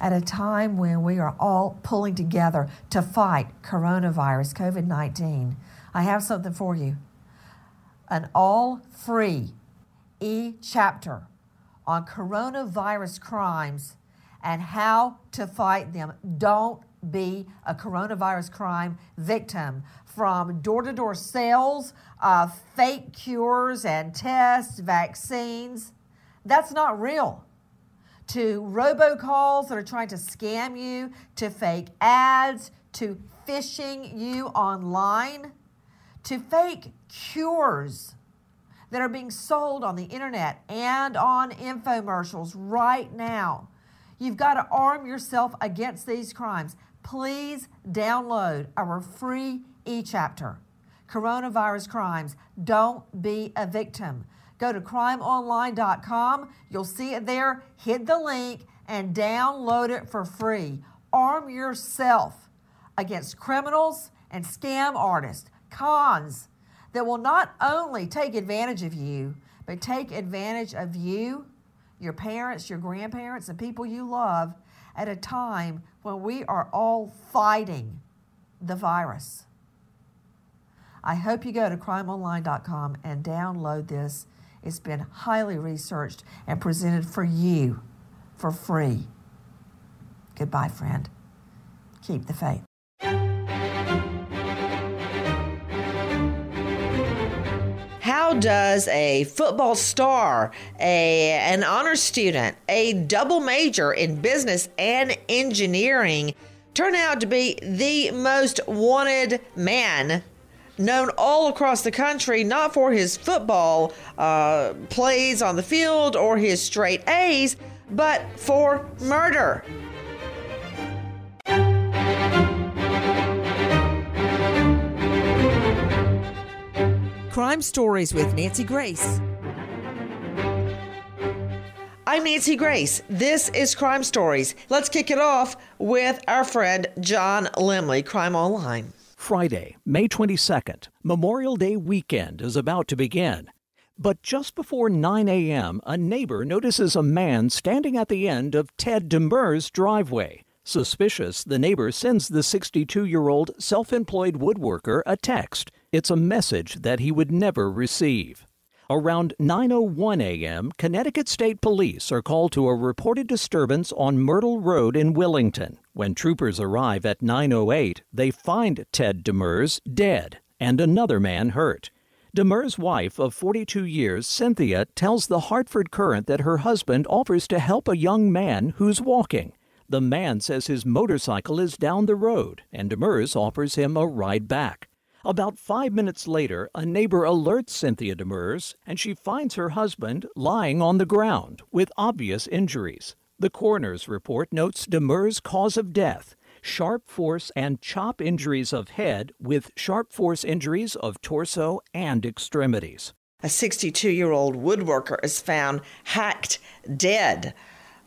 at a time when we are all pulling together to fight coronavirus, COVID 19, I have something for you an all free e chapter on coronavirus crimes and how to fight them. Don't be a coronavirus crime victim from door to door sales of fake cures and tests, vaccines. That's not real to robocalls that are trying to scam you, to fake ads, to phishing you online, to fake cures that are being sold on the internet and on infomercials right now. You've got to arm yourself against these crimes. Please download our free e chapter. Coronavirus crimes. Don't be a victim. Go to crimeonline.com. You'll see it there. Hit the link and download it for free. Arm yourself against criminals and scam artists, cons that will not only take advantage of you, but take advantage of you, your parents, your grandparents, and people you love at a time when we are all fighting the virus. I hope you go to crimeonline.com and download this it's been highly researched and presented for you for free. Goodbye, friend. Keep the faith. How does a football star, a, an honor student, a double major in business and engineering turn out to be the most wanted man known all across the country not for his football uh, plays on the field or his straight A's, but for murder. Crime Stories with Nancy Grace. I'm Nancy Grace. This is Crime Stories. Let's kick it off with our friend John Lemley, Crime Online. Friday, May 22nd, Memorial Day weekend is about to begin. But just before 9 a.m., a neighbor notices a man standing at the end of Ted Demers' driveway. Suspicious, the neighbor sends the 62 year old self employed woodworker a text. It's a message that he would never receive. Around 9:01 a.m., Connecticut State Police are called to a reported disturbance on Myrtle Road in Willington. When troopers arrive at 9:08, they find Ted Demers dead and another man hurt. Demers' wife of 42 years, Cynthia, tells the Hartford Courant that her husband offers to help a young man who's walking. The man says his motorcycle is down the road, and Demers offers him a ride back. About five minutes later, a neighbor alerts Cynthia Demers, and she finds her husband lying on the ground with obvious injuries. The coroner's report notes Demers' cause of death sharp force and chop injuries of head with sharp force injuries of torso and extremities. A 62 year old woodworker is found hacked dead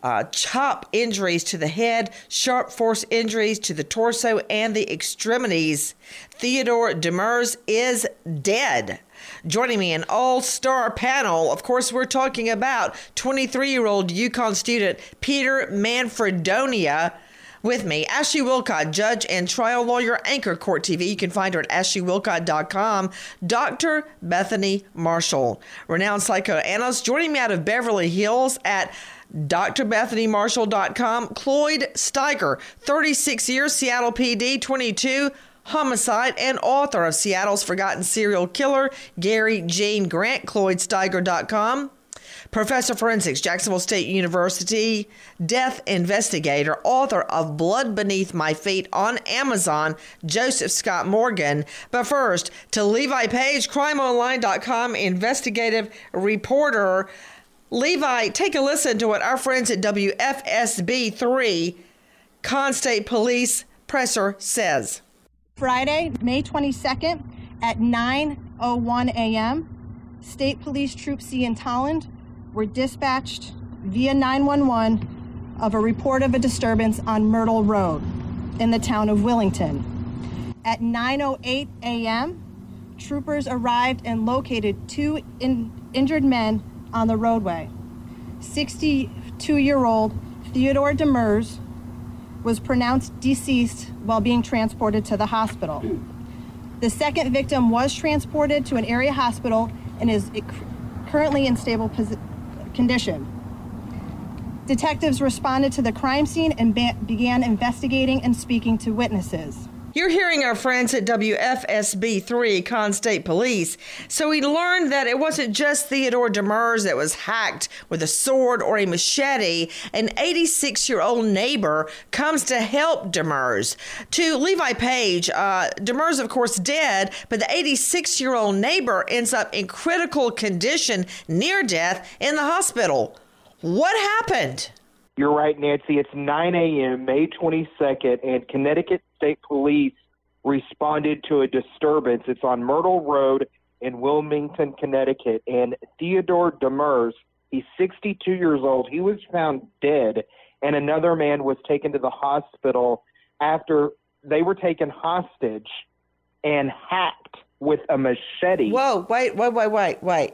uh, chop injuries to the head, sharp force injuries to the torso and the extremities. Theodore Demers is dead. Joining me, an all star panel. Of course, we're talking about 23 year old UConn student Peter Manfredonia. With me, Ashley Wilcott, judge and trial lawyer, Anchor Court TV. You can find her at ashleywilcott.com. Dr. Bethany Marshall, renowned psychoanalyst, joining me out of Beverly Hills at drbethanymarshall.com. Cloyd Steiger, 36 years, Seattle PD, 22 homicide, and author of Seattle's Forgotten Serial Killer, Gary Gene Grant, CloydSteiger.com. Professor of Forensics, Jacksonville State University, death investigator, author of Blood Beneath My Feet on Amazon, Joseph Scott Morgan. But first, to Levi Page, crimeonline.com investigative reporter. Levi, take a listen to what our friends at WFSB3 Con State Police Presser says. Friday, May 22nd at 9:01 a.m., State Police Troop C in Tolland were dispatched via 911 of a report of a disturbance on Myrtle Road in the town of Willington. At 9:08 a.m., troopers arrived and located two in- injured men on the roadway. 62-year-old Theodore Demers was pronounced deceased while being transported to the hospital. The second victim was transported to an area hospital and is currently in stable condition. Detectives responded to the crime scene and began investigating and speaking to witnesses. You're hearing our friends at WFSB3 Con State Police. So we learned that it wasn't just Theodore Demers that was hacked with a sword or a machete. An 86 year old neighbor comes to help Demers. To Levi Page, uh, Demers, of course, dead, but the 86 year old neighbor ends up in critical condition, near death, in the hospital. What happened? You're right, Nancy. It's 9 a.m., May 22nd, and Connecticut State Police responded to a disturbance. It's on Myrtle Road in Wilmington, Connecticut. And Theodore Demers, he's 62 years old. He was found dead, and another man was taken to the hospital after they were taken hostage and hacked with a machete. Whoa, wait, wait, wait, wait, wait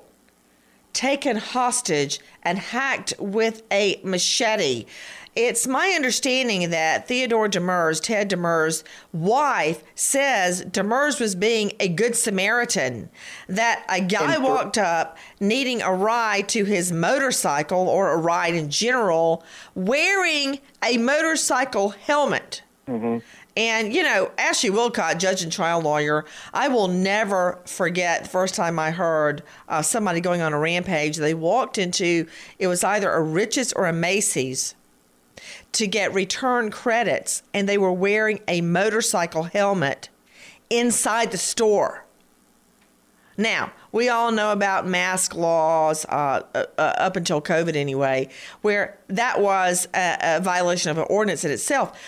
taken hostage and hacked with a machete. It's my understanding that Theodore Demers, Ted Demers' wife, says Demers was being a good Samaritan. That a guy walked up needing a ride to his motorcycle or a ride in general, wearing a motorcycle helmet. Mm-hmm. And, you know, Ashley Wilcott, judge and trial lawyer, I will never forget the first time I heard uh, somebody going on a rampage. They walked into, it was either a Rich's or a Macy's to get return credits, and they were wearing a motorcycle helmet inside the store. Now, we all know about mask laws uh, uh, uh up until COVID, anyway, where that was a, a violation of an ordinance in itself.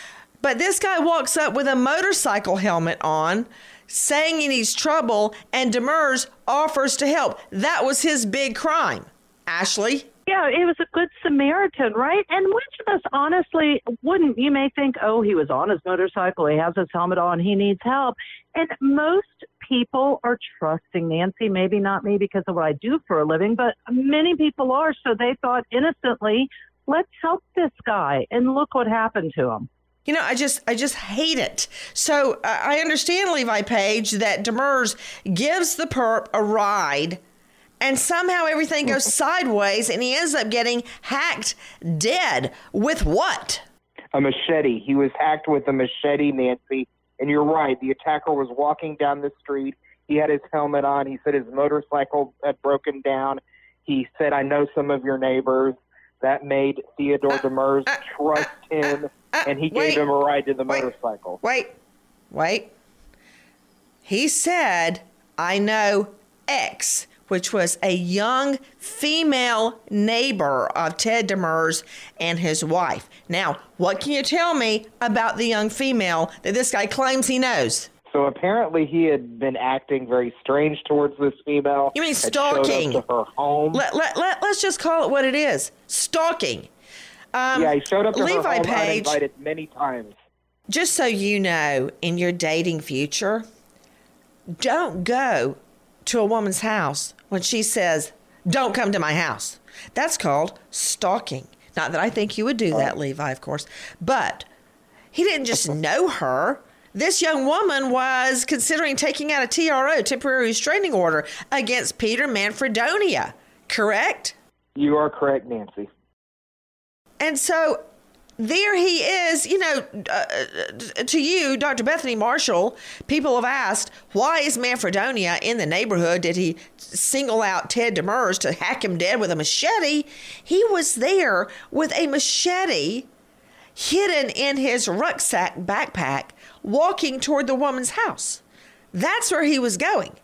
But this guy walks up with a motorcycle helmet on, saying he needs trouble, and Demers offers to help. That was his big crime. Ashley? Yeah, it was a good Samaritan, right? And which of us honestly wouldn't? You may think, oh, he was on his motorcycle, he has his helmet on, he needs help. And most people are trusting Nancy, maybe not me because of what I do for a living, but many people are. So they thought innocently, let's help this guy. And look what happened to him. You know, I just I just hate it. So uh, I understand Levi Page that Demers gives the perp a ride, and somehow everything goes sideways, and he ends up getting hacked dead with what? A machete. He was hacked with a machete, Nancy. And you're right. The attacker was walking down the street. He had his helmet on. He said his motorcycle had broken down. He said, "I know some of your neighbors." That made Theodore uh, Demers uh, trust uh, him uh, and he wait, gave him a ride to the wait, motorcycle. Wait, wait. He said, I know X, which was a young female neighbor of Ted Demers and his wife. Now, what can you tell me about the young female that this guy claims he knows? So apparently he had been acting very strange towards this female. You mean stalking? To her home. Let, let, let, let's just call it what it is stalking. Um, yeah, he showed up to Levi her home Page. uninvited many times. just so you know, in your dating future, don't go to a woman's house when she says, Don't come to my house. That's called stalking. Not that I think you would do that, Levi, of course, but he didn't just know her. This young woman was considering taking out a TRO, temporary restraining order, against Peter Manfredonia, correct? You are correct, Nancy. And so there he is, you know, uh, to you, Dr. Bethany Marshall, people have asked, why is Manfredonia in the neighborhood? Did he single out Ted Demers to hack him dead with a machete? He was there with a machete hidden in his rucksack backpack, walking toward the woman's house. That's where he was going.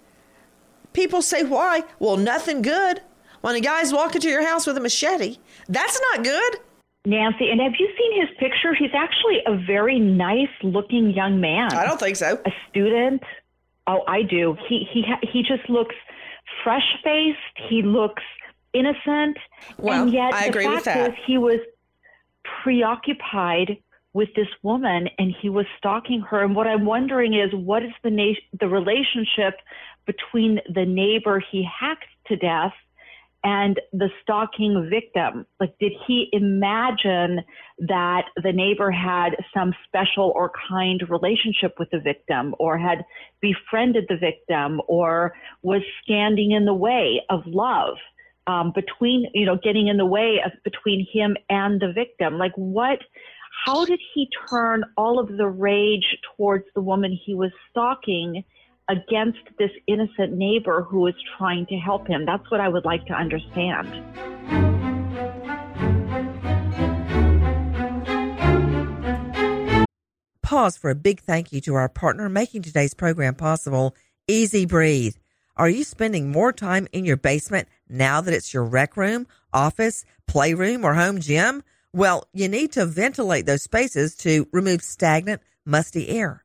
People say, why? Well, nothing good. When a guy's walking to your house with a machete, that's not good. Nancy, and have you seen his picture? He's actually a very nice looking young man. I don't think so. A student. Oh, I do. He he he just looks fresh faced. He looks innocent. Well, and yet I the agree fact with that. is he was preoccupied with this woman and he was stalking her. And what I'm wondering is what is the na- the relationship between the neighbor he hacked to death and the stalking victim? Like, did he imagine that the neighbor had some special or kind relationship with the victim, or had befriended the victim, or was standing in the way of love um, between, you know, getting in the way of between him and the victim? Like, what? How did he turn all of the rage towards the woman he was stalking? Against this innocent neighbor who is trying to help him. That's what I would like to understand. Pause for a big thank you to our partner making today's program possible, Easy Breathe. Are you spending more time in your basement now that it's your rec room, office, playroom, or home gym? Well, you need to ventilate those spaces to remove stagnant, musty air.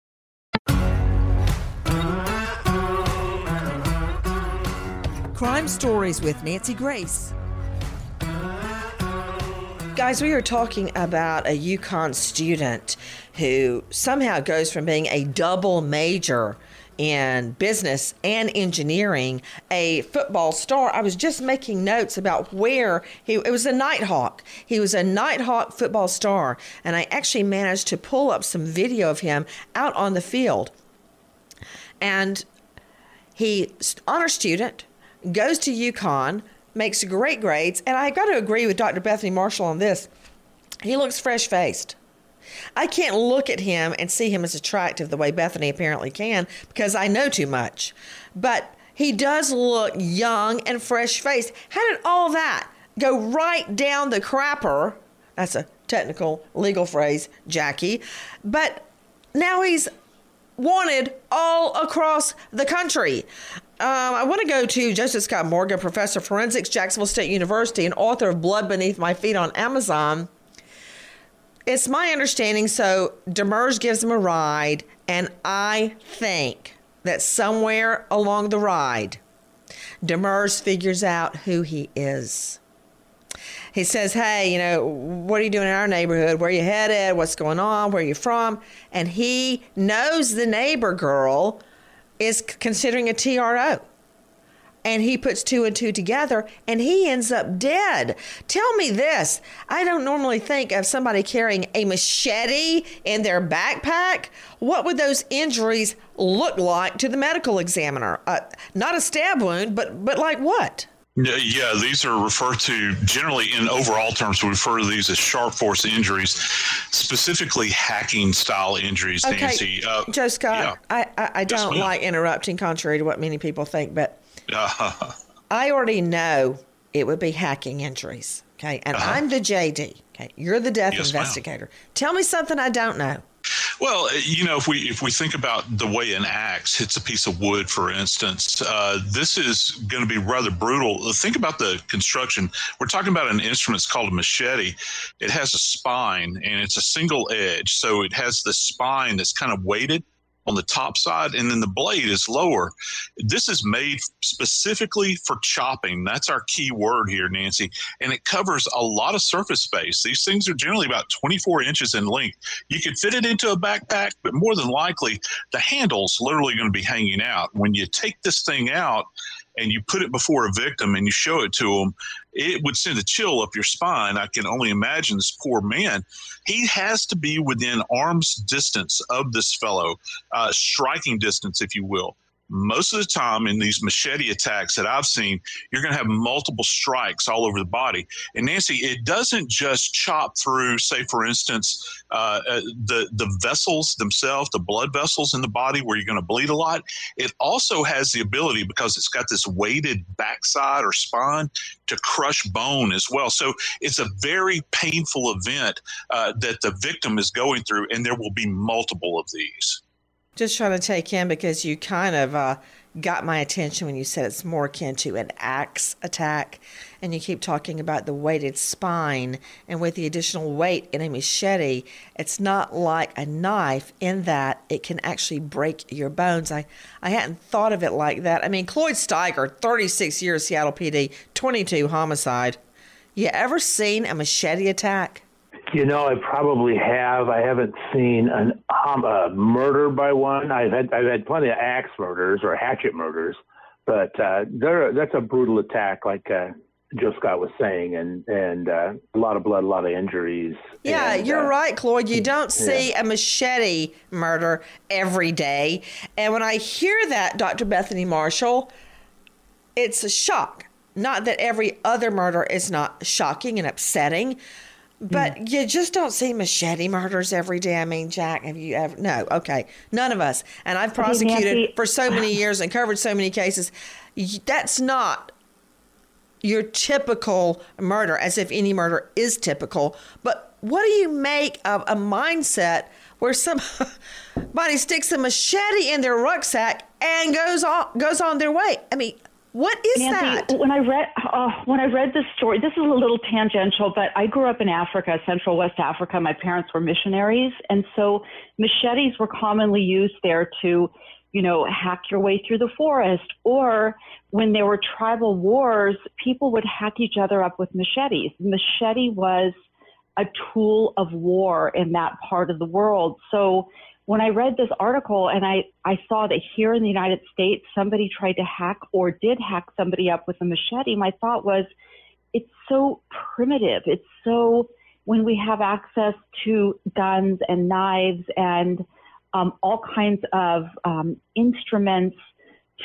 Crime Stories with Nancy Grace. Guys, we are talking about a UConn student who somehow goes from being a double major in business and engineering, a football star. I was just making notes about where he it was a Nighthawk. He was a Nighthawk football star, and I actually managed to pull up some video of him out on the field. And he honor student goes to UConn, makes great grades, and I got to agree with Dr. Bethany Marshall on this. He looks fresh faced. I can't look at him and see him as attractive the way Bethany apparently can because I know too much. But he does look young and fresh faced. How did all that go right down the crapper? That's a technical legal phrase, Jackie. But now he's wanted all across the country. Um, I want to go to Joseph Scott Morgan, professor of forensics, Jacksonville State University, and author of Blood Beneath My Feet on Amazon. It's my understanding, so Demers gives him a ride, and I think that somewhere along the ride, Demers figures out who he is. He says, Hey, you know, what are you doing in our neighborhood? Where are you headed? What's going on? Where are you from? And he knows the neighbor girl is considering a TRO. And he puts two and two together and he ends up dead. Tell me this. I don't normally think of somebody carrying a machete in their backpack. What would those injuries look like to the medical examiner? Uh, not a stab wound, but but like what? Yeah, these are referred to generally in overall terms. We refer to these as sharp force injuries, specifically hacking style injuries. Okay, Nancy, uh, Joe Scott, yeah. I, I, I don't yes, like interrupting, contrary to what many people think, but I already know it would be hacking injuries. Okay. And uh-huh. I'm the JD. Okay. You're the death yes, investigator. Ma'am. Tell me something I don't know. Well, you know, if we if we think about the way an axe hits a piece of wood, for instance, uh, this is going to be rather brutal. Think about the construction. We're talking about an instrument It's called a machete. It has a spine and it's a single edge, so it has the spine that's kind of weighted on the top side, and then the blade is lower. This is made specifically for chopping. That's our key word here, Nancy. And it covers a lot of surface space. These things are generally about 24 inches in length. You could fit it into a backpack, but more than likely, the handle's literally going to be hanging out. When you take this thing out, and you put it before a victim and you show it to them, it would send a chill up your spine. I can only imagine this poor man. He has to be within arm's distance of this fellow, uh, striking distance, if you will most of the time in these machete attacks that I've seen, you're going to have multiple strikes all over the body. And Nancy, it doesn't just chop through, say, for instance, uh, uh, the the vessels themselves, the blood vessels in the body where you're going to bleed a lot. It also has the ability because it's got this weighted backside or spine to crush bone as well. So it's a very painful event uh, that the victim is going through, and there will be multiple of these. Just trying to take in because you kind of uh, got my attention when you said it's more akin to an axe attack. And you keep talking about the weighted spine. And with the additional weight in a machete, it's not like a knife in that it can actually break your bones. I, I hadn't thought of it like that. I mean, Cloyd Steiger, 36 years Seattle PD, 22 homicide. You ever seen a machete attack? You know, I probably have. I haven't seen an, um, a murder by one. I've had I've had plenty of axe murders or hatchet murders, but uh, that's a brutal attack, like uh, Joe Scott was saying, and and uh, a lot of blood, a lot of injuries. Yeah, and, you're uh, right, Cloyd. You don't see yeah. a machete murder every day, and when I hear that, Dr. Bethany Marshall, it's a shock. Not that every other murder is not shocking and upsetting but mm. you just don't see machete murders every day. I mean, Jack, have you ever? No, okay, none of us. And I've prosecuted for so many years and covered so many cases. That's not your typical murder, as if any murder is typical. But what do you make of a mindset where somebody sticks a machete in their rucksack and goes on goes on their way? I mean, what is Nancy, that? When I read uh, when I read this story, this is a little tangential, but I grew up in Africa, Central West Africa. My parents were missionaries, and so machetes were commonly used there to, you know, hack your way through the forest. Or when there were tribal wars, people would hack each other up with machetes. Machete was a tool of war in that part of the world. So when I read this article and I, I saw that here in the United States, somebody tried to hack or did hack somebody up with a machete, my thought was, it's so primitive. It's so, when we have access to guns and knives and um, all kinds of um, instruments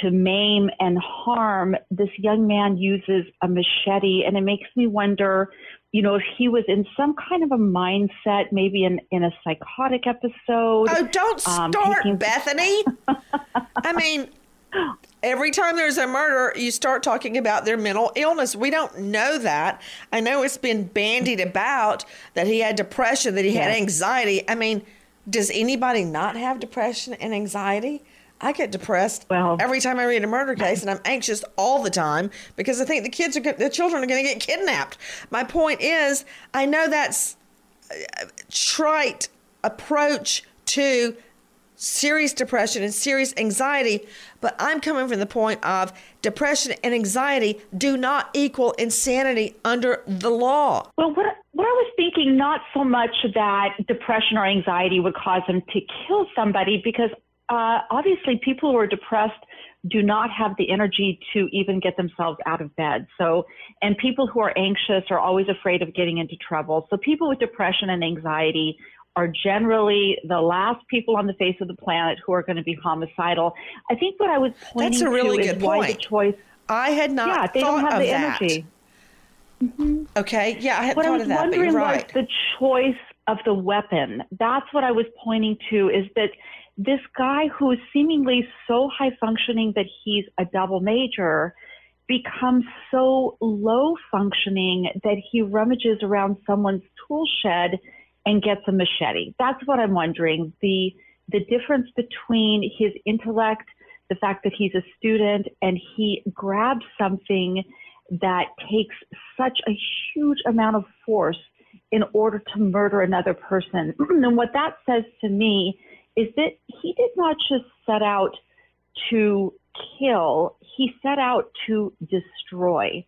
to maim and harm, this young man uses a machete. And it makes me wonder you know, if he was in some kind of a mindset, maybe in, in a psychotic episode. Oh, don't um, start, taking... Bethany. I mean, every time there's a murder, you start talking about their mental illness. We don't know that. I know it's been bandied about that he had depression, that he yes. had anxiety. I mean, does anybody not have depression and anxiety? I get depressed well, every time I read a murder case, and I'm anxious all the time because I think the kids are the children are going to get kidnapped. My point is, I know that's a trite approach to serious depression and serious anxiety, but I'm coming from the point of depression and anxiety do not equal insanity under the law. Well, what what I was thinking, not so much that depression or anxiety would cause them to kill somebody, because uh, obviously people who are depressed do not have the energy to even get themselves out of bed. So, and people who are anxious are always afraid of getting into trouble. So, people with depression and anxiety are generally the last people on the face of the planet who are going to be homicidal. I think what I was pointing That's a really to good is why point. the choice. I had not yeah, they thought don't have the that. energy. Okay, yeah, I hadn't what I thought was of that, but wondering you're was the choice of the weapon. That's what I was pointing to is that this guy who is seemingly so high functioning that he's a double major becomes so low functioning that he rummages around someone's tool shed and gets a machete. That's what I'm wondering. The the difference between his intellect, the fact that he's a student and he grabs something that takes such a huge amount of force in order to murder another person. and what that says to me is that he did not just set out to kill, he set out to destroy,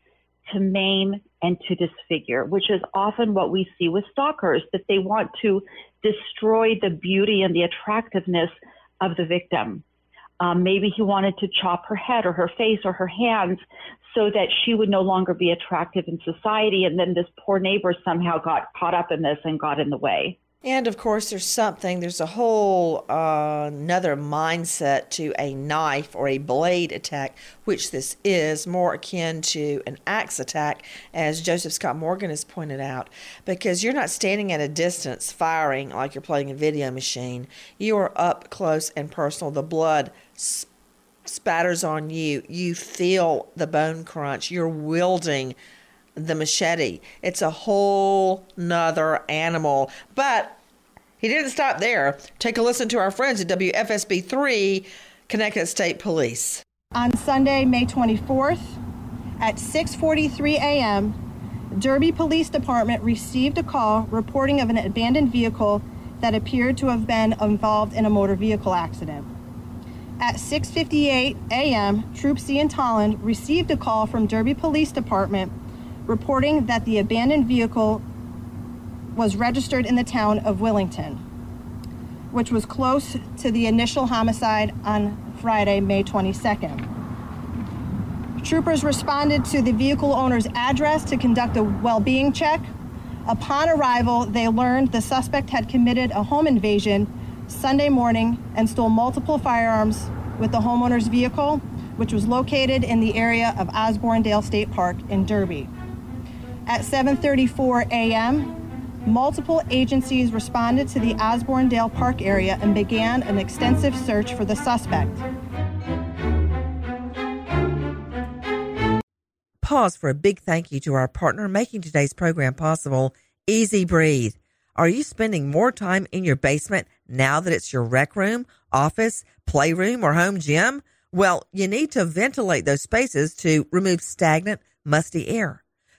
to maim, and to disfigure, which is often what we see with stalkers, that they want to destroy the beauty and the attractiveness of the victim. Um, maybe he wanted to chop her head or her face or her hands so that she would no longer be attractive in society. And then this poor neighbor somehow got caught up in this and got in the way. And of course, there's something, there's a whole uh, another mindset to a knife or a blade attack, which this is more akin to an axe attack, as Joseph Scott Morgan has pointed out, because you're not standing at a distance firing like you're playing a video machine. You are up close and personal. The blood spatters on you. You feel the bone crunch. You're wielding the machete. It's a whole nother animal. But he didn't stop there. Take a listen to our friends at WFSB3, Connecticut State Police. On Sunday, May 24th at 6:43 a.m., Derby Police Department received a call reporting of an abandoned vehicle that appeared to have been involved in a motor vehicle accident. At 6:58 a.m., Troop C in Tolland received a call from Derby Police Department reporting that the abandoned vehicle was registered in the town of Willington, which was close to the initial homicide on Friday, May 22nd. Troopers responded to the vehicle owner's address to conduct a well being check. Upon arrival, they learned the suspect had committed a home invasion Sunday morning and stole multiple firearms with the homeowner's vehicle, which was located in the area of Osbornedale State Park in Derby. At 7:34 a.m., multiple agencies responded to the Osbornedale Park area and began an extensive search for the suspect. Pause for a big thank you to our partner making today's program possible, Easy Breathe. Are you spending more time in your basement now that it's your rec room, office, playroom, or home gym? Well, you need to ventilate those spaces to remove stagnant, musty air.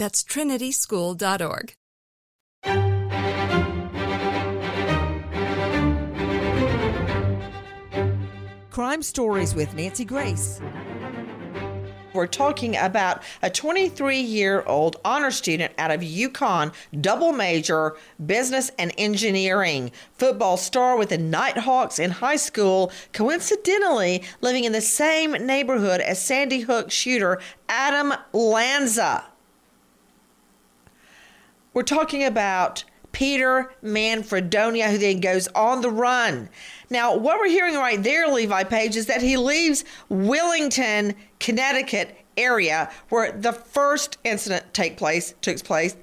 That's trinityschool.org. Crime Stories with Nancy Grace. We're talking about a 23 year old honor student out of UConn, double major, business and engineering, football star with the Nighthawks in high school, coincidentally living in the same neighborhood as Sandy Hook shooter Adam Lanza. We're talking about Peter Manfredonia, who then goes on the run. Now, what we're hearing right there, Levi Page, is that he leaves Willington, Connecticut, area where the first incident take place took place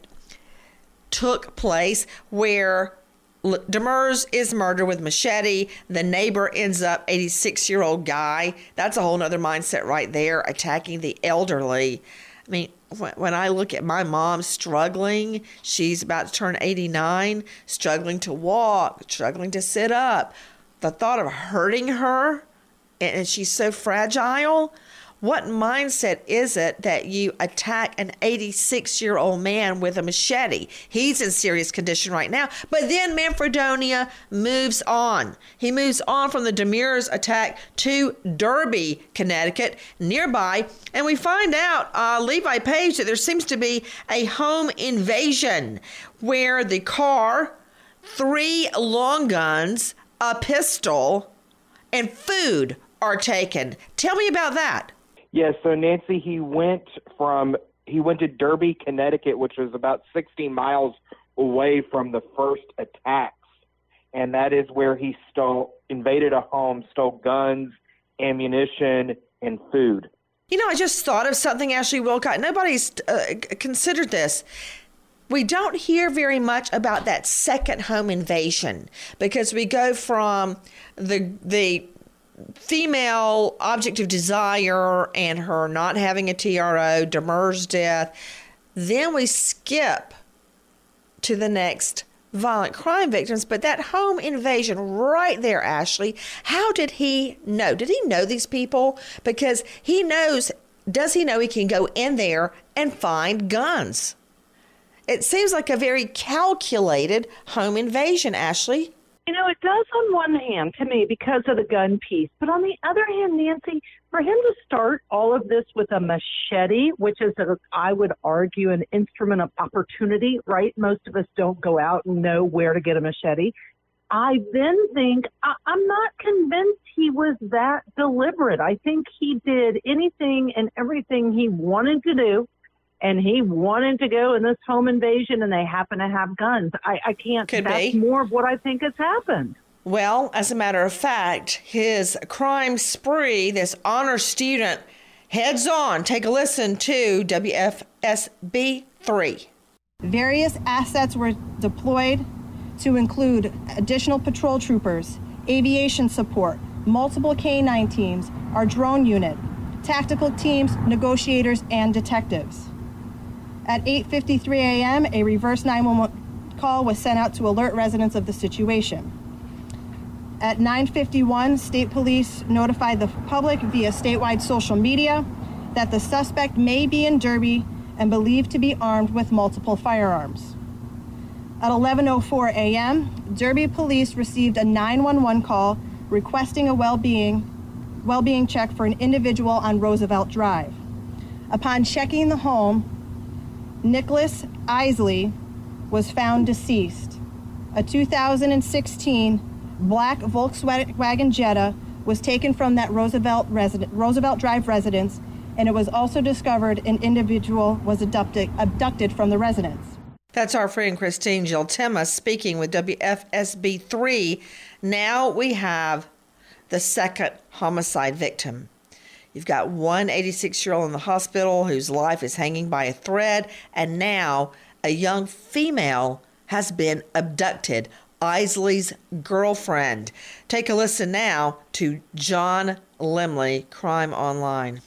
took place where Demers is murdered with machete. The neighbor ends up 86 year old guy. That's a whole nother mindset right there, attacking the elderly. I mean, when I look at my mom struggling, she's about to turn 89, struggling to walk, struggling to sit up. The thought of hurting her, and she's so fragile, what mindset is it that you attack an 86 year old man with a machete? He's in serious condition right now. But then Manfredonia moves on. He moves on from the Demers attack to Derby, Connecticut, nearby. And we find out, uh, Levi Page, that there seems to be a home invasion where the car, three long guns, a pistol, and food are taken. Tell me about that. Yes, yeah, so Nancy, he went from he went to Derby, Connecticut, which was about 60 miles away from the first attacks, and that is where he stole invaded a home, stole guns, ammunition, and food. You know, I just thought of something, Ashley Wilcott. Nobody's uh, considered this. We don't hear very much about that second home invasion because we go from the the female object of desire and her not having a TRO, Demers' death. Then we skip to the next violent crime victims, but that home invasion right there, Ashley, how did he know? Did he know these people? Because he knows, does he know he can go in there and find guns? It seems like a very calculated home invasion, Ashley. You know, it does on one hand to me because of the gun piece. But on the other hand, Nancy, for him to start all of this with a machete, which is, a, I would argue, an instrument of opportunity, right? Most of us don't go out and know where to get a machete. I then think I, I'm not convinced he was that deliberate. I think he did anything and everything he wanted to do and he wanted to go in this home invasion and they happen to have guns. I, I can't. Could that's be. more of what I think has happened. Well, as a matter of fact, his crime spree, this honor student, heads on. Take a listen to WFSB 3. Various assets were deployed to include additional patrol troopers, aviation support, multiple K9 teams, our drone unit, tactical teams, negotiators, and detectives. At 8:53 a.m., a reverse 911 call was sent out to alert residents of the situation. At 9:51, state police notified the public via statewide social media that the suspect may be in Derby and believed to be armed with multiple firearms. At 11:04 a.m., Derby police received a 911 call requesting a well-being well-being check for an individual on Roosevelt Drive. Upon checking the home, Nicholas Eisele was found deceased. A 2016 black Volkswagen Jetta was taken from that Roosevelt, resident, Roosevelt Drive residence, and it was also discovered an individual was abducted, abducted from the residence. That's our friend Christine Jeltema speaking with WFSB3. Now we have the second homicide victim. You've got one 86 year old in the hospital whose life is hanging by a thread, and now a young female has been abducted. Eisele's girlfriend. Take a listen now to John Lemley, Crime Online.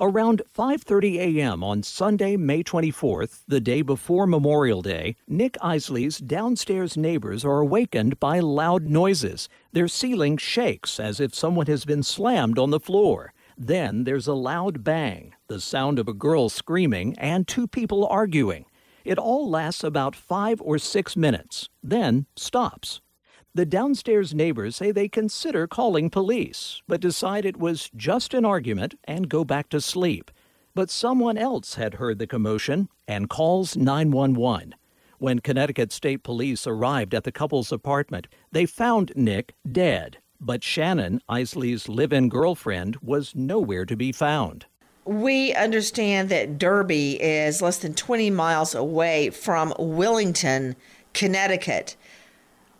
Around 5:30 a.m. on Sunday, May 24th, the day before Memorial Day, Nick Eisele's downstairs neighbors are awakened by loud noises. Their ceiling shakes as if someone has been slammed on the floor. Then there's a loud bang, the sound of a girl screaming, and two people arguing. It all lasts about five or six minutes, then stops. The downstairs neighbors say they consider calling police, but decide it was just an argument and go back to sleep. But someone else had heard the commotion and calls 911. When Connecticut State Police arrived at the couple's apartment, they found Nick dead but Shannon, Eisele's live in girlfriend, was nowhere to be found. We understand that Derby is less than 20 miles away from Willington, Connecticut.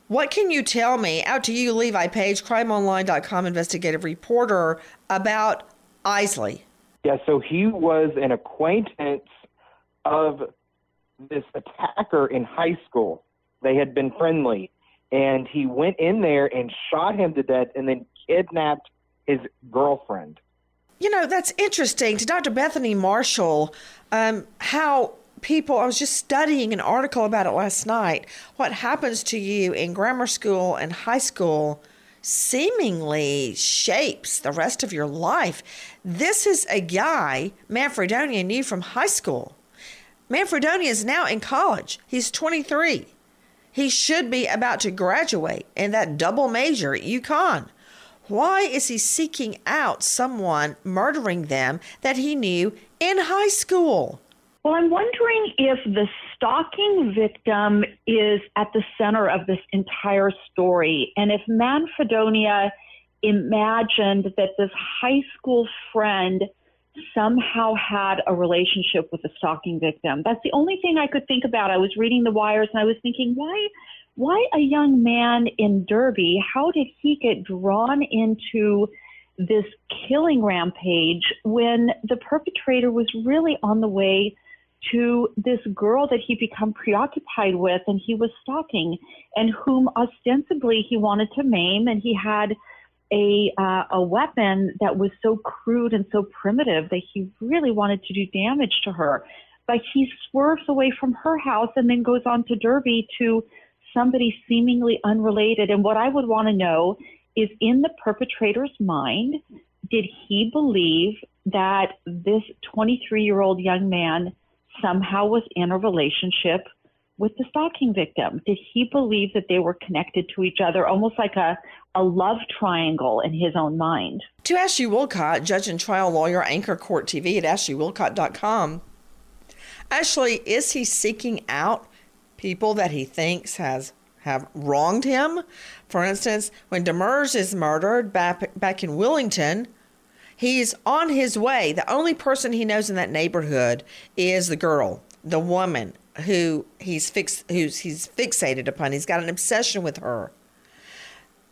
What can you tell me, out to you, Levi Page, crimeonline.com investigative reporter, about Eisele? Yeah, so he was an acquaintance of this attacker in high school. They had been friendly, and he went in there and shot him to death and then kidnapped his girlfriend. You know, that's interesting to Dr. Bethany Marshall, um, how people, I was just studying an article about it last night. What happens to you in grammar school and high school seemingly shapes the rest of your life. This is a guy Manfredonia knew from high school. Manfredonia is now in college. He's 23. He should be about to graduate in that double major at UConn. Why is he seeking out someone murdering them that he knew in high school? Well, I'm wondering if the stalking victim is at the center of this entire story, and if Manfredonia imagined that this high school friend somehow had a relationship with the stalking victim. That's the only thing I could think about. I was reading the wires and I was thinking, why why a young man in Derby, how did he get drawn into this killing rampage when the perpetrator was really on the way to this girl that he become preoccupied with and he was stalking and whom ostensibly he wanted to maim and he had a uh, a weapon that was so crude and so primitive that he really wanted to do damage to her. But he swerves away from her house and then goes on to Derby to somebody seemingly unrelated. And what I would want to know is in the perpetrator's mind did he believe that this 23 year old young man somehow was in a relationship with the stalking victim? Did he believe that they were connected to each other, almost like a, a love triangle in his own mind? To Ashley Willcott, judge and trial lawyer, Anchor Court TV at ashleywillcott.com. Ashley, is he seeking out people that he thinks has have wronged him? For instance, when Demers is murdered back, back in Willington, He's on his way. The only person he knows in that neighborhood is the girl, the woman who he's fix who's he's fixated upon. He's got an obsession with her.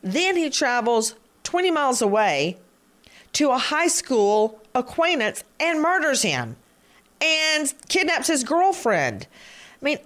Then he travels 20 miles away to a high school acquaintance and murders him and kidnaps his girlfriend. I mean,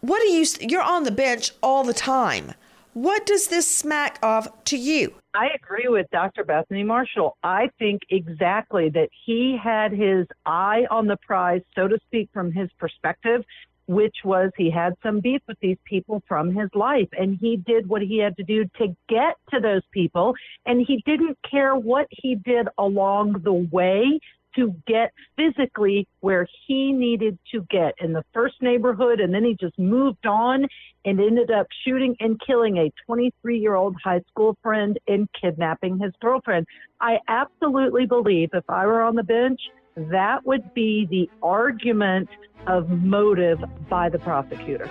what do you you're on the bench all the time. What does this smack of to you? I agree with Dr. Bethany Marshall. I think exactly that he had his eye on the prize, so to speak, from his perspective, which was he had some beef with these people from his life. And he did what he had to do to get to those people. And he didn't care what he did along the way to get physically where he needed to get in the first neighborhood. And then he just moved on and ended up shooting and killing a 23 year old high school friend and kidnapping his girlfriend. I absolutely believe if I were on the bench, that would be the argument of motive by the prosecutor.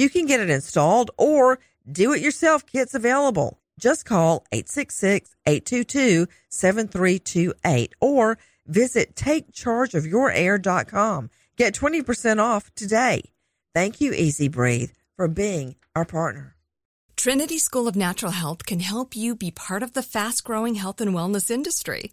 You can get it installed or do it yourself kits available. Just call 866-822-7328 or visit takechargeofyourair.com. Get 20% off today. Thank you, EZ Breathe, for being our partner. Trinity School of Natural Health can help you be part of the fast growing health and wellness industry.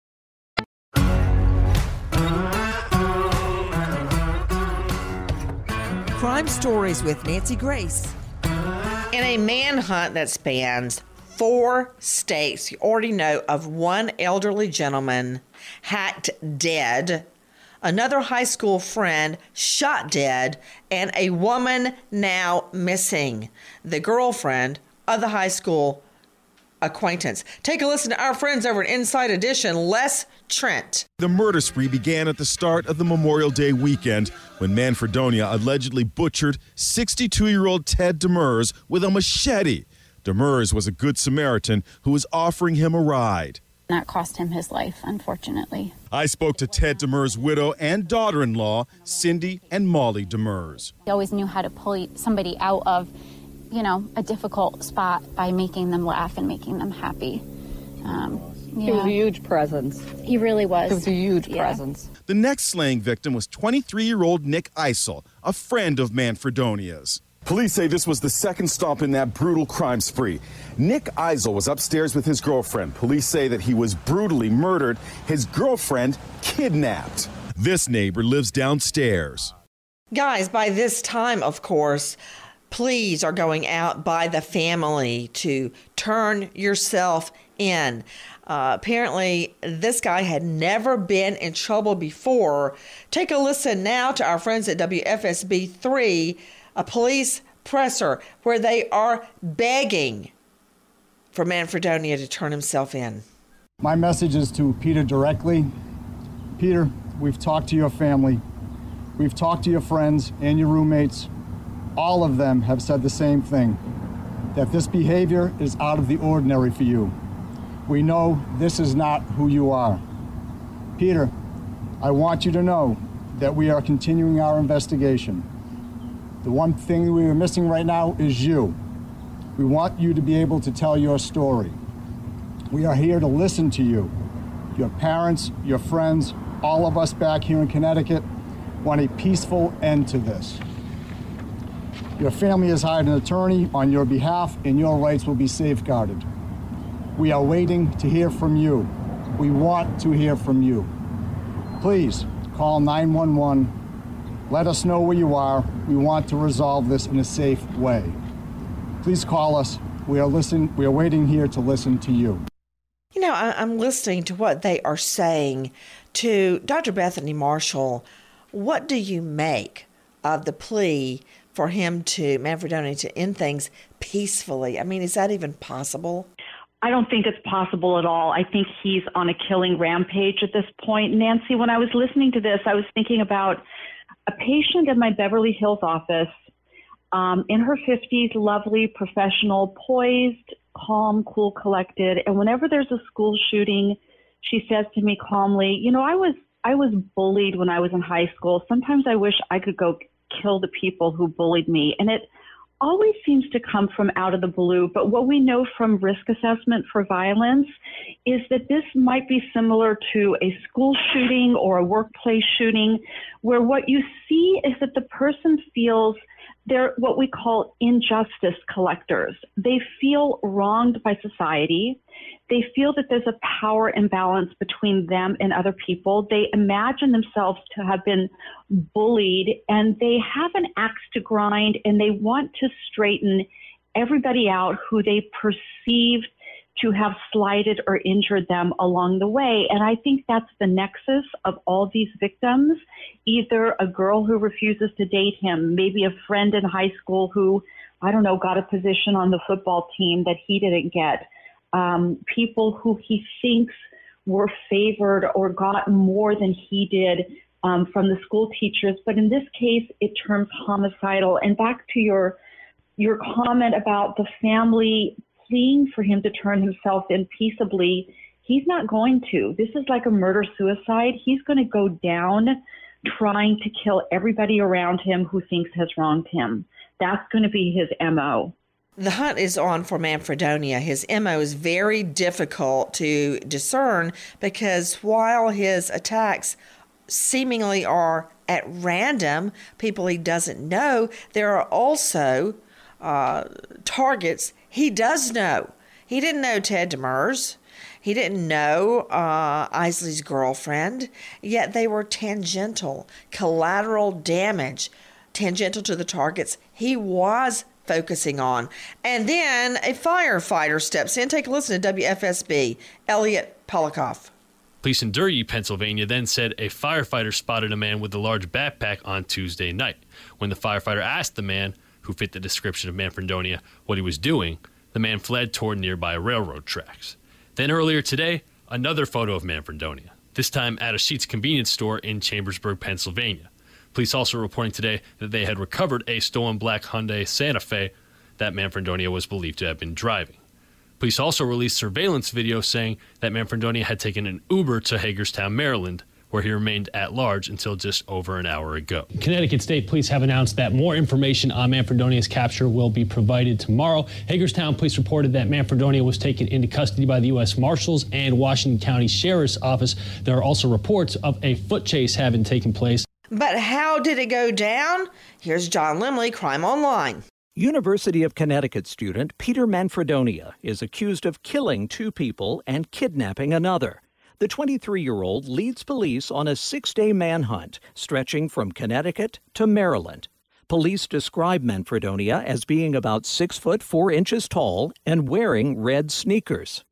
Crime Stories with Nancy Grace. In a manhunt that spans four states, you already know of one elderly gentleman hacked dead another high school friend shot dead, and a woman now missing. The girlfriend of the high school acquaintance. Take a listen to our friends over at Inside Edition, Les Trent. The murder spree began at the start of the Memorial Day weekend when Manfredonia allegedly butchered 62 year old Ted Demers with a machete. Demers was a good Samaritan who was offering him a ride. That cost him his life, unfortunately. I spoke to Ted Demers' widow and daughter in law, Cindy and Molly Demers. He always knew how to pull somebody out of, you know, a difficult spot by making them laugh and making them happy. Um, yeah. He was a huge presence. He really was. He was a huge yeah. presence. The next slaying victim was 23 year old Nick Eisele, a friend of Manfredonia's. Police say this was the second stop in that brutal crime spree. Nick Eisele was upstairs with his girlfriend. Police say that he was brutally murdered, his girlfriend kidnapped. This neighbor lives downstairs. Guys, by this time, of course, pleas are going out by the family to turn yourself in. Uh, apparently, this guy had never been in trouble before. Take a listen now to our friends at WFSB 3 a police presser where they are begging for Manfredonia to turn himself in. My message is to Peter directly. Peter, we've talked to your family, we've talked to your friends and your roommates. All of them have said the same thing that this behavior is out of the ordinary for you. We know this is not who you are. Peter, I want you to know that we are continuing our investigation. The one thing we are missing right now is you. We want you to be able to tell your story. We are here to listen to you. Your parents, your friends, all of us back here in Connecticut want a peaceful end to this. Your family has hired an attorney on your behalf, and your rights will be safeguarded. We are waiting to hear from you. We want to hear from you. Please call 911 let us know where you are. We want to resolve this in a safe way. Please call us. We are listening. We are waiting here to listen to you. You know, I, am listening to what they are saying to Dr. Bethany Marshall. What do you make of the plea for him to Manfredonia to end things peacefully? I mean, is that even possible? I don't think it's possible at all. I think he's on a killing rampage at this point. Nancy, when I was listening to this, I was thinking about a patient in my Beverly Hills office, um, in her 50s, lovely, professional, poised, calm, cool, collected. And whenever there's a school shooting, she says to me calmly, "You know, I was I was bullied when I was in high school. Sometimes I wish I could go kill the people who bullied me." And it always seems to come from out of the blue. But what we know from risk assessment for violence is that this might be similar to a school shooting or a workplace shooting, where what you see is that the person feels they're what we call injustice collectors. They feel wronged by society. They feel that there's a power imbalance between them and other people. They imagine themselves to have been bullied and they have an axe to grind and they want to straighten everybody out who they perceive to have slighted or injured them along the way. And I think that's the nexus of all these victims. Either a girl who refuses to date him, maybe a friend in high school who, I don't know, got a position on the football team that he didn't get, um, people who he thinks were favored or got more than he did um, from the school teachers. But in this case, it turns homicidal. And back to your your comment about the family for him to turn himself in peaceably, he's not going to. This is like a murder suicide. He's going to go down trying to kill everybody around him who thinks has wronged him. That's going to be his MO. The hunt is on for Manfredonia. His MO is very difficult to discern because while his attacks seemingly are at random, people he doesn't know, there are also uh, targets he does know. He didn't know Ted Demers. He didn't know uh, Eisele's girlfriend, yet they were tangential, collateral damage, tangential to the targets he was focusing on. And then a firefighter steps in. Take a listen to WFSB, Elliot Polikoff. Police in Duryea, Pennsylvania then said a firefighter spotted a man with a large backpack on Tuesday night. When the firefighter asked the man, who fit the description of Manfredonia, what he was doing, the man fled toward nearby railroad tracks. Then earlier today, another photo of Manfredonia, this time at a Sheetz convenience store in Chambersburg, Pennsylvania. Police also reporting today that they had recovered a stolen black Hyundai Santa Fe that Manfredonia was believed to have been driving. Police also released surveillance video saying that Manfredonia had taken an Uber to Hagerstown, Maryland, where he remained at large until just over an hour ago. Connecticut State Police have announced that more information on Manfredonia's capture will be provided tomorrow. Hagerstown Police reported that Manfredonia was taken into custody by the U.S. Marshals and Washington County Sheriff's Office. There are also reports of a foot chase having taken place. But how did it go down? Here's John Lemley, Crime Online. University of Connecticut student Peter Manfredonia is accused of killing two people and kidnapping another. The 23 year old leads police on a six day manhunt stretching from Connecticut to Maryland. Police describe Manfredonia as being about 6 foot 4 inches tall and wearing red sneakers.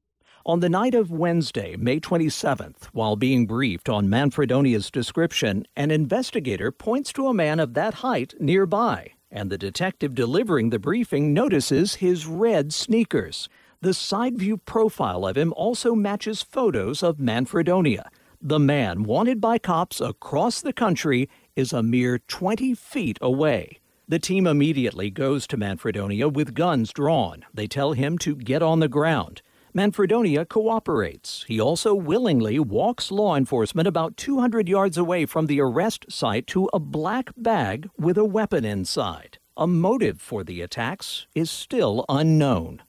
On the night of Wednesday, May 27th, while being briefed on Manfredonia's description, an investigator points to a man of that height nearby and the detective delivering the briefing notices his red sneakers. The side view profile of him also matches photos of Manfredonia. The man wanted by cops across the country is a mere 20 feet away. The team immediately goes to Manfredonia with guns drawn. They tell him to get on the ground. Manfredonia cooperates. He also willingly walks law enforcement about 200 yards away from the arrest site to a black bag with a weapon inside. A motive for the attacks is still unknown.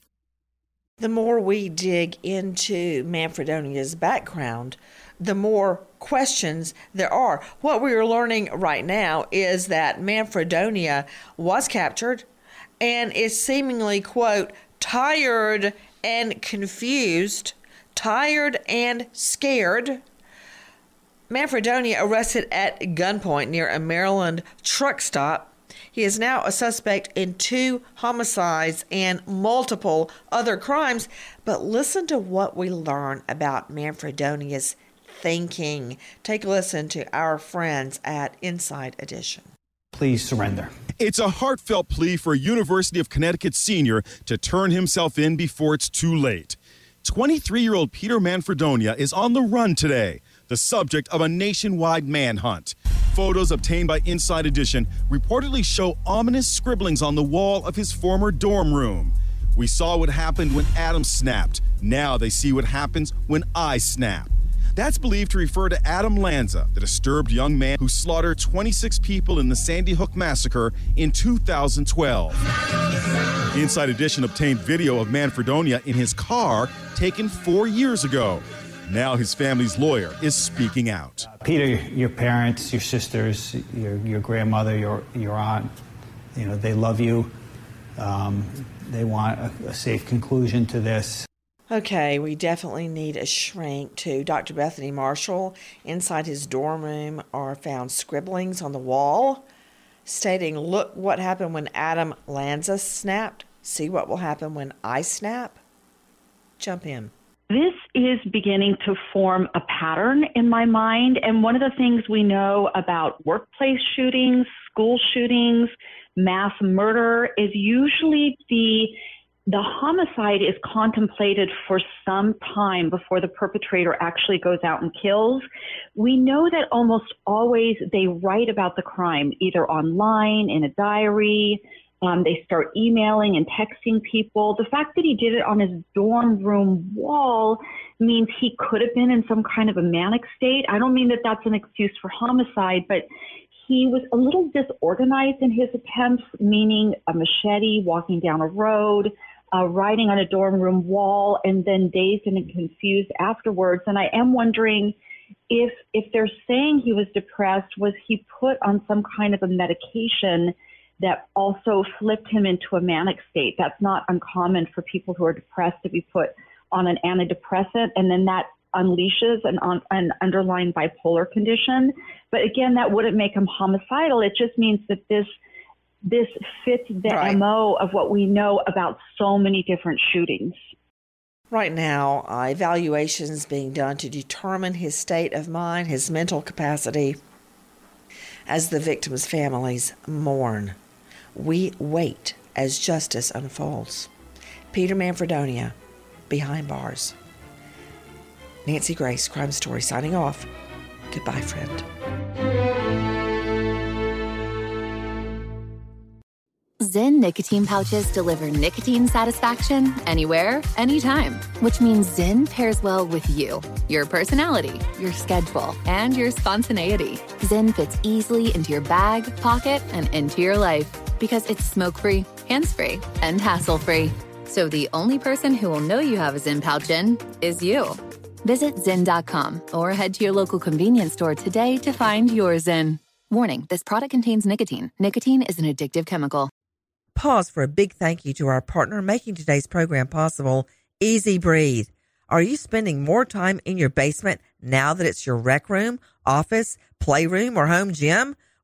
The more we dig into Manfredonia's background, the more questions there are. What we are learning right now is that Manfredonia was captured and is seemingly, quote, tired and confused, tired and scared. Manfredonia arrested at gunpoint near a Maryland truck stop. He is now a suspect in two homicides and multiple other crimes. But listen to what we learn about Manfredonia's thinking. Take a listen to our friends at Inside Edition. Please surrender. It's a heartfelt plea for a University of Connecticut senior to turn himself in before it's too late. 23 year old Peter Manfredonia is on the run today, the subject of a nationwide manhunt. Photos obtained by Inside Edition reportedly show ominous scribblings on the wall of his former dorm room. We saw what happened when Adam snapped. Now they see what happens when I snap. That's believed to refer to Adam Lanza, the disturbed young man who slaughtered 26 people in the Sandy Hook massacre in 2012. Inside Edition obtained video of Manfredonia in his car taken four years ago. Now his family's lawyer is speaking out. Peter, your parents, your sisters, your, your grandmother, your, your aunt, you know, they love you. Um, they want a, a safe conclusion to this. Okay, we definitely need a shrink to Dr. Bethany Marshall. Inside his dorm room are found scribblings on the wall stating, Look what happened when Adam Lanza snapped. See what will happen when I snap. Jump in. This is beginning to form a pattern in my mind. And one of the things we know about workplace shootings, school shootings, mass murder is usually the the homicide is contemplated for some time before the perpetrator actually goes out and kills. We know that almost always they write about the crime either online, in a diary, um, they start emailing and texting people. The fact that he did it on his dorm room wall means he could have been in some kind of a manic state. I don't mean that that's an excuse for homicide, but he was a little disorganized in his attempts, meaning a machete walking down a road, uh, writing on a dorm room wall and then dazed and confused afterwards. And I am wondering if if they're saying he was depressed, was he put on some kind of a medication that also flipped him into a manic state? That's not uncommon for people who are depressed to be put on an antidepressant, and then that unleashes an, an underlying bipolar condition. But again, that wouldn't make him homicidal. It just means that this this fits the right. MO of what we know about so many different shootings. Right now, uh, evaluations being done to determine his state of mind, his mental capacity, as the victims' families mourn. We wait as justice unfolds. Peter Manfredonia, behind bars. Nancy Grace, Crime Story, signing off. Goodbye, friend. Zyn nicotine pouches deliver nicotine satisfaction anywhere, anytime, which means Zyn pairs well with you, your personality, your schedule, and your spontaneity. Zyn fits easily into your bag, pocket, and into your life because it's smoke free, hands free, and hassle free. So the only person who will know you have a Zyn pouch in is you. Visit Zyn.com or head to your local convenience store today to find your Zyn. Warning this product contains nicotine. Nicotine is an addictive chemical. Pause for a big thank you to our partner making today's program possible, EZ Breathe. Are you spending more time in your basement now that it's your rec room, office, playroom, or home gym?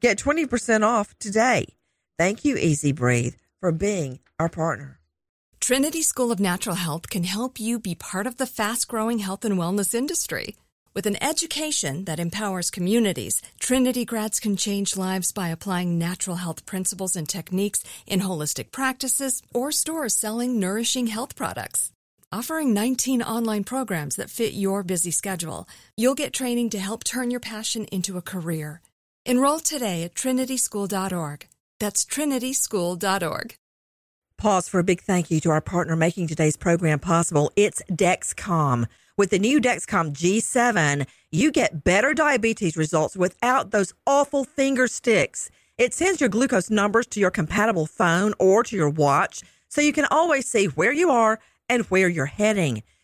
Get 20% off today. Thank you, EZ Breathe, for being our partner. Trinity School of Natural Health can help you be part of the fast growing health and wellness industry. With an education that empowers communities, Trinity grads can change lives by applying natural health principles and techniques in holistic practices or stores selling nourishing health products. Offering 19 online programs that fit your busy schedule, you'll get training to help turn your passion into a career. Enroll today at trinityschool.org. That's trinityschool.org. Pause for a big thank you to our partner making today's program possible. It's Dexcom. With the new Dexcom G7, you get better diabetes results without those awful finger sticks. It sends your glucose numbers to your compatible phone or to your watch so you can always see where you are and where you're heading.